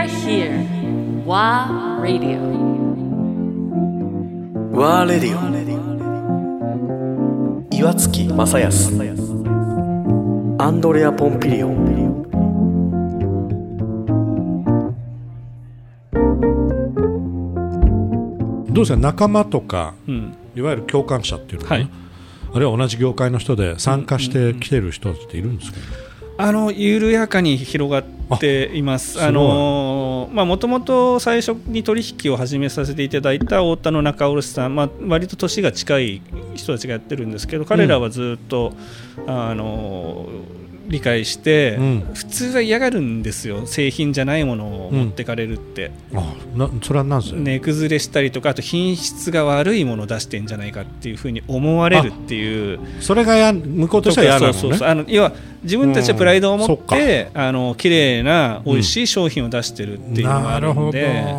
are here. WA Radio. ワーレディオ岩月正康アンドレア・ポンピリオンどうですか？仲間とかうん。いわゆる共感者っていうのかな、はい。あるいは同じ業界の人で参加してきてる人っているんですか、ねあの緩やかに広がっています。ああのまあもともと最初に取引を始めさせていただいた太田の中卸さん、まあ割と年が近い人たちがやってるんですけど、彼らはずっと、あの理解して、うん。普通は嫌がるんですよ。製品じゃないものを持ってかれるって、あなそれは何です値崩れしたりとか、あと品質が悪いものを出してんじゃないかっていうふうに思われるっていう。それがや向こうとしては嫌なのね。そうそうあの要は自分たちはプライドを持うんそっって、あの綺麗な美味しい商品を出してるっていうのがあるなるほど。んで、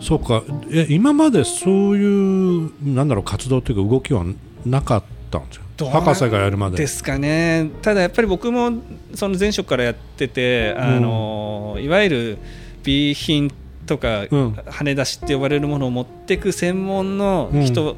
そうか。え今までそういうなんだろう活動というか動きはなかったんですよ博士がやるまで。ですかね。ただやっぱり僕もその前職からやってて、あのいわゆる B 品とか、うん。跳ね出しって呼ばれるものを持っていく専門の人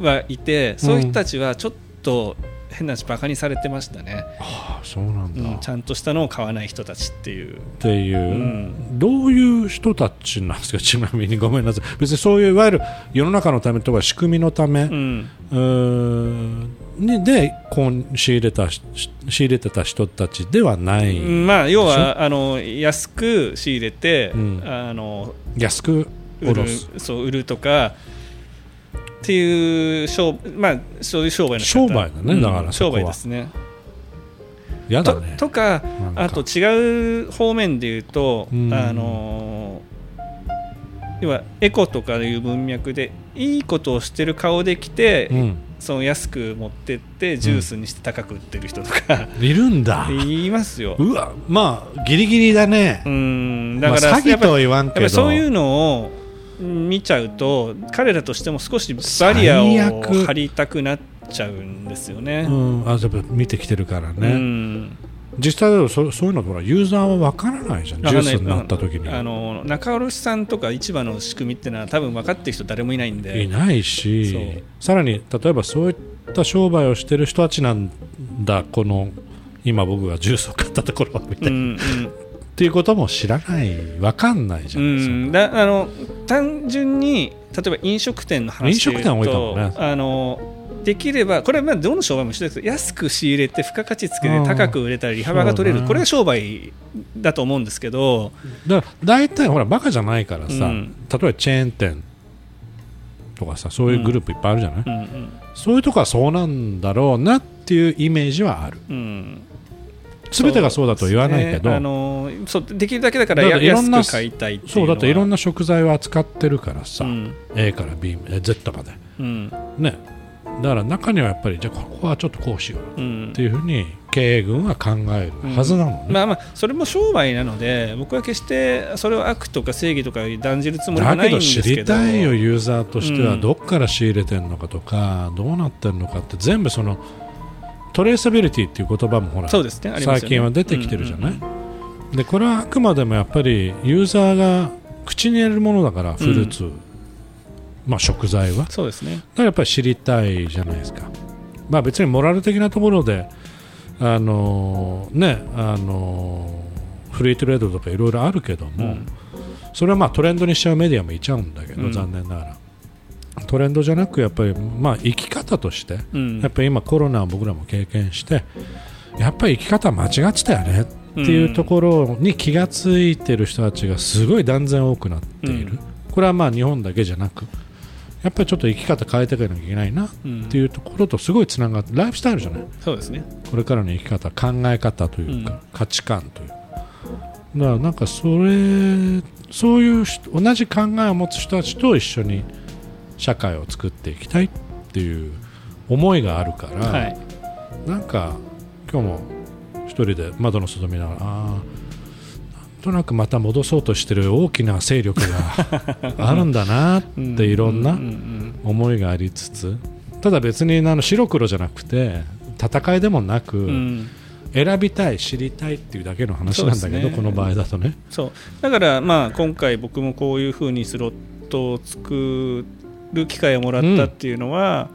はいて、そういう人たちはちょっと変な話バカにされてましたね、あそうなんだ、うんっちゃんとしたのを買わない人たちっていう。ていう、ん。どういう人たちなんですか？ちなみにごめんなさい。別にそういういわゆる世の中のためとか仕組みのため、うん。うーんにで仕入れたし仕入れてた人たちではない、うんまあ、要はあの安く仕入れて、うん。あの安く売るそう売るとかっていう商,、まあ、そういう商売の商売だねうんだから商売ですね。ね。とかなんか。あと違う方面で言うと、うん。あの要はエコとかいう文脈でいいことをしてる顔で来て、うんその安く持ってってジュースにして高く売ってる人とか、いるんだ。言いますよ。うわまあギリギリだね、うん。だから、まあ、詐欺とは言わんけど。そういうのを見ちゃうと彼らとしても少しバリア最を悪張りたくなっちゃうんですよね。うん、あやっぱ見てきてるからね、うん実際だとそそういうのほらユーザーは分からないじゃんジュースになった時に。あの中卸さんとか市場の仕組みってのは多分分かってる人誰もいないんで。いないしさらに例えばそういった商売をしてる人たちなんだこの今僕がジュースを買ったところはみたいな、うんっていうことも知らない分かんないじゃうないですか、ん、だあの単純に例えば飲食店の話で飲食店多いかもね。あのできればこれはまあどの商売も一緒ですけど安く仕入れて付加価値つけてうん。高く売れたり利幅が取れる、ね。これが商売だと思うんですけど、だから大体ほらバカじゃないからさ、うん。例えばチェーン店とかさそういうグループいっぱいあるじゃない、うん。うんそういうとこはそうなんだろうなっていうイメージはある。うん、全てがそうだとは言わないけど。ね。あのそうできるだけだからいろんな買いたいそうだっていろんなな食材を扱ってるからさ、うん。A から B え Z まで。うん。ねだから中にはやっぱりじゃあここはちょっとこうしよう。うん。っていうふうに経営軍は考えるはずなのね、まあまあそれも商売なので僕は決してそれを悪とか正義とか断じるつもりはだないんけど知ですけどりたいよユーザーとしてはうん。どっから仕入れてるのかとか、どうなってるのかって全部そのトレーサビリティっていう言葉もほらそうですねね。最近は出てきてるじゃない、うんうん。でこれはあくまでもやっぱりユーザーが口に入れるものだからフルーツ、まあ食材は。だかそうですね。らやっぱり知りたいじゃないですか。まあ別にモラル的なところであのーねあのーフリートレードとかいろいろあるけども、うん。それはまあトレンドにしちゃうメディアもいちゃうんだけど、うん。残念ながら。トレンドじゃなくやっぱりまあ生き方としてうん。やっぱり今コロナを僕らも経験してやっぱり生き方間違ってたよねっていうところに気がついてる人たちがすごい断然多くなっている、うん。これはまあ日本だけじゃなくやっぱりちょっと生き方変えていかなきゃいけないなっうんていうところとすごいつながってライフスタイルじゃない？そうですね。これからの生き方考え方というか、うん。価値観という。かだからなんかそれそういう人同じ考えを持つ人たちと一緒に社会を作っていきたいっていう思いがあるから、はい。なんか今日も一人で窓の外見ながらあーなんとなくまた戻そうとしてる大きな勢力が あるんだなっていろんな思いがありつつただ別にあの白黒じゃなくて戦いでもなく、選びたい知りたいっていうだけの話なんだけど、この場合だとね。そう。だからまあ今回僕もこういうふうにスロットを作る機会をもらったっていうのは、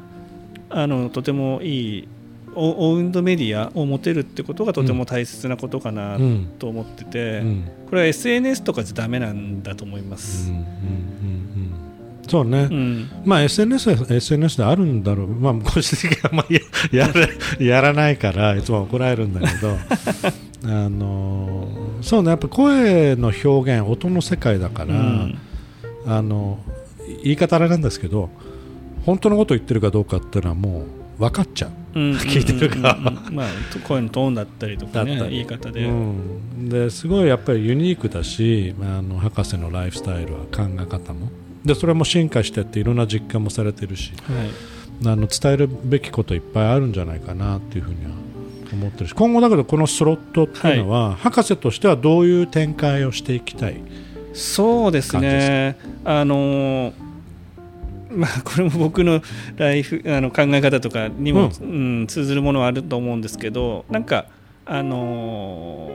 あのとてもいいオウンドメディアを持てるってことがとても大切なことかなと思ってて、うんこれは SNS とかじゃダメなんだと思います。うんうんうんそうね、まあ SNS は SNS であるんだろう、まあ、個人的にはあんまりややらやらないからいつも怒られるんだけどあのそうねやっぱ声の表現音の世界だから、あの言い方あれなんですけど本当のことを言ってるかどうかっていうのはもう分かっちゃう。うん。聞いてるか。まあと声のトーンだったりとかね言い方で、うん、ですごいやっぱりユニークだし、まあ、あの博士のライフスタイルは考え方も。でそれも進化してっていろんな実感もされてるし。はい。あの伝えるべきこといっぱいあるんじゃないかなっていうふうには思ってるし。今後だけどこのスロットっていうのは、博士としてはどういう展開をしていきたいそうですね。あのまあ、これも僕のライフ あの考え方とかにも、うん。通ずるものはあると思うんですけどなんかあの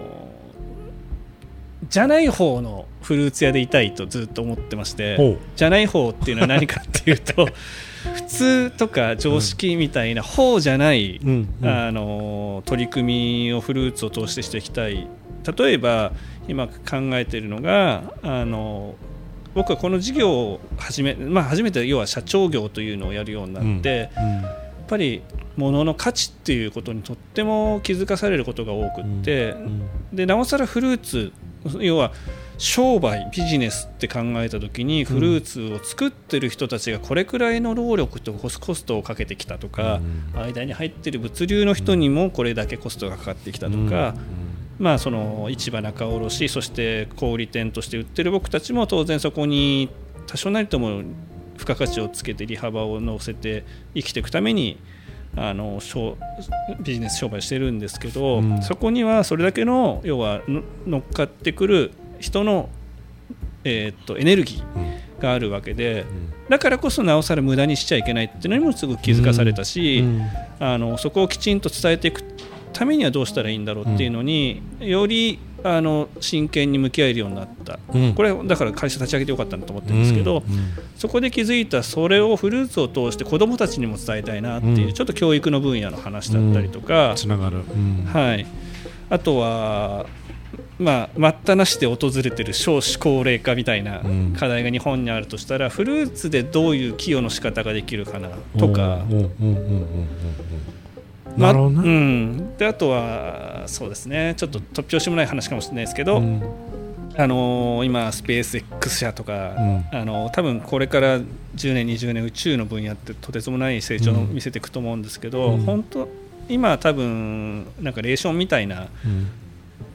じゃない方のフルーツ屋でいたいとずっと思ってましてじゃない方っていうのは何かっていうと 普通とか常識みたいな方じゃない、うんうん。あの取り組みをフルーツを通してしていきたい。例えば今考えているのがあの僕はこの事業を始め、まあ、初めて要は社長業というのをやるようになって、やっぱり物の価値っていうことにとっても気づかされることが多くって、うん。でなおさらフルーツ要は商売ビジネスって考えた時にフルーツを作ってる人たちがこれくらいの労力とコスコストをかけてきたとか、間に入ってる物流の人にもこれだけコストがかかってきたとか、まあ、その市場仲卸そして小売店として売ってる僕たちも当然そこに多少なりとも付加価値をつけて利幅を乗せて生きていくためにあの商ビジネス商売してるんですけど、うん。そこにはそれだけの要はの乗っかってくる人の、えーっとエネルギーがあるわけでだからこそなおさら無駄にしちゃいけないっていうのにもすごく気づかされたし、あのそこをきちんと伝えていくためにはどうしたらいいんだろうっていうのに、よりあの真剣に向き合えるようになった、うん。これだから会社立ち上げてよかったなと思ってるんですけど、うんそこで気づいたそれをフルーツを通して子どもたちにも伝えたいなっていう、うん。ちょっと教育の分野の話だったりとか、つながる、うん。はい、あとは、まあ、待ったなしで訪れてる少子高齢化みたいなうん。課題が日本にあるとしたら、フルーツでどういう寄与の仕方ができるかなとか。うんうんうんうんうんうんまなるほどね、うん、であとはそうですね。ちょっと突拍子もない話かもしれないですけど、うん。あのー今スペース X 社とか、うん。あのー多分これから10年20年宇宙の分野ってとてつもない成長を見せていくと思うんですけど、うん。本当今多分なんかレーションみたいなうん。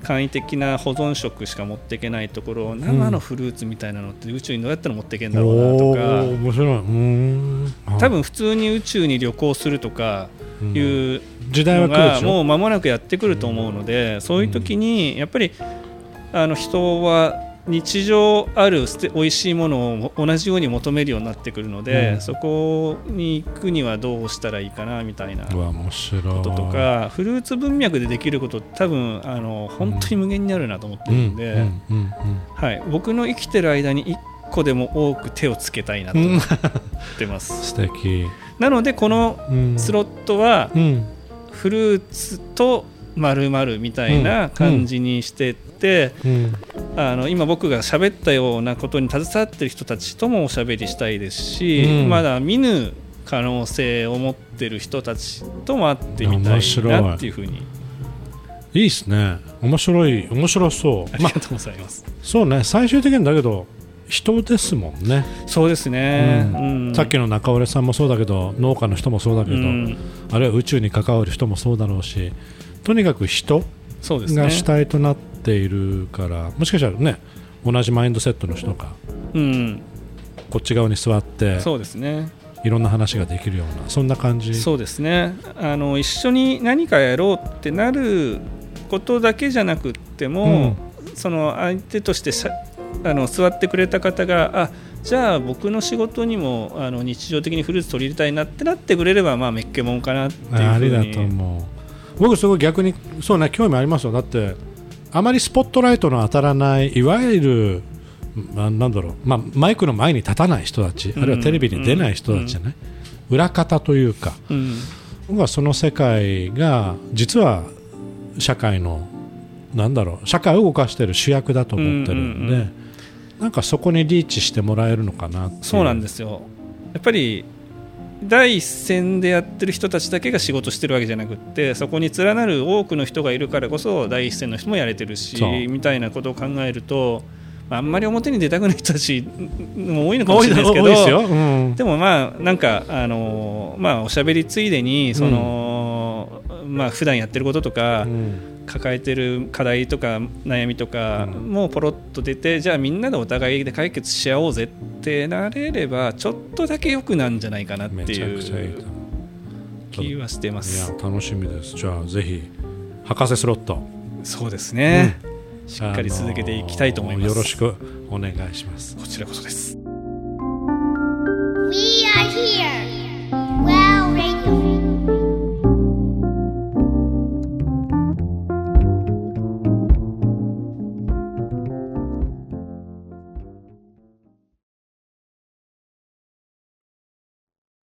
簡易的な保存食しか持っていけないところを生のフルーツみたいなのって宇宙にどうやったら持っていけるんだろうなとか。おー面白い。うん。多分普通に宇宙に旅行するとかいう時代はのがもう間もなくやってくると思うのでそういう時にやっぱりあの人は日常ある美味しいものを同じように求めるようになってくるので、うん。そこに行くにはどうしたらいいかなみたいなこうわ面白い。ととかフルーツ文脈でできること多分あの本当に無限にあるなと思ってるんで、はい、僕の生きてる間に1個でも多く手をつけたいなと思ってます。素敵なのでこのうん。スロットはうん。フルーツと〇〇みたいな感じにしてって、うん。あの今僕が喋ったようなことに携わってる人たちともおしゃべりしたいですし、うん。まだ見ぬ可能性を持ってる人たちとも会ってみたいなっていうふうに。い。いですね。面白い。面白そう。まあありがとうございます。そうね。最終的にだけど人ですもんね、そうですね、うん。うん。さっきの中折さんもそうだけど農家の人もそうだけど、うん。あるいは宇宙に関わる人もそうだろうしとにかく人が主体となっているから、もしかしたらね同じマインドセットの人がうん、こっち側に座ってそうですね。いろんな話ができるようなそんな感じ？そうですね。あの一緒に何かやろうってなることだけじゃなくっても、その相手としてあの座ってくれた方があじゃあ僕の仕事にもあの日常的にフルーツ取り入れたいなってなってくれればまあめっけもんかなっていうふうに。あありだと思う。僕すごい逆にそうね興味ありますよ。だってあまりスポットライトの当たらないいわゆるまあなんだろう、まあ、マイクの前に立たない人たち、あるいはテレビに出ない人たちじゃない、裏方というかうん。僕はその世界が実は社会のなんだろう社会を動かしている主役だと思ってるんで、なんかそこにリーチしてもらえるのかなそうなんですよ。やっぱり第一線でやってる人たちだけが仕事してるわけじゃなくってそこに連なる多くの人がいるからこそ第一線の人もやれてるしみたいなことを考えるとあんまり表に出たくない人たち も多いのかもしれないですけどうん。でもまあなんかあのまあおしゃべりついでにその、まあ普段やってることとか、うん抱えてる課題とか悩みとかうん。もうポロッと出て、じゃあみんなでお互いで解決し合おうぜってなれればちょっとだけ良くなんじゃないかなっていう思気はしてまういすや楽しみです。じゃあぜひ博士スロット。そうですね、しっかり続けていきたいと思います、よろしくお願いします。こちらこそです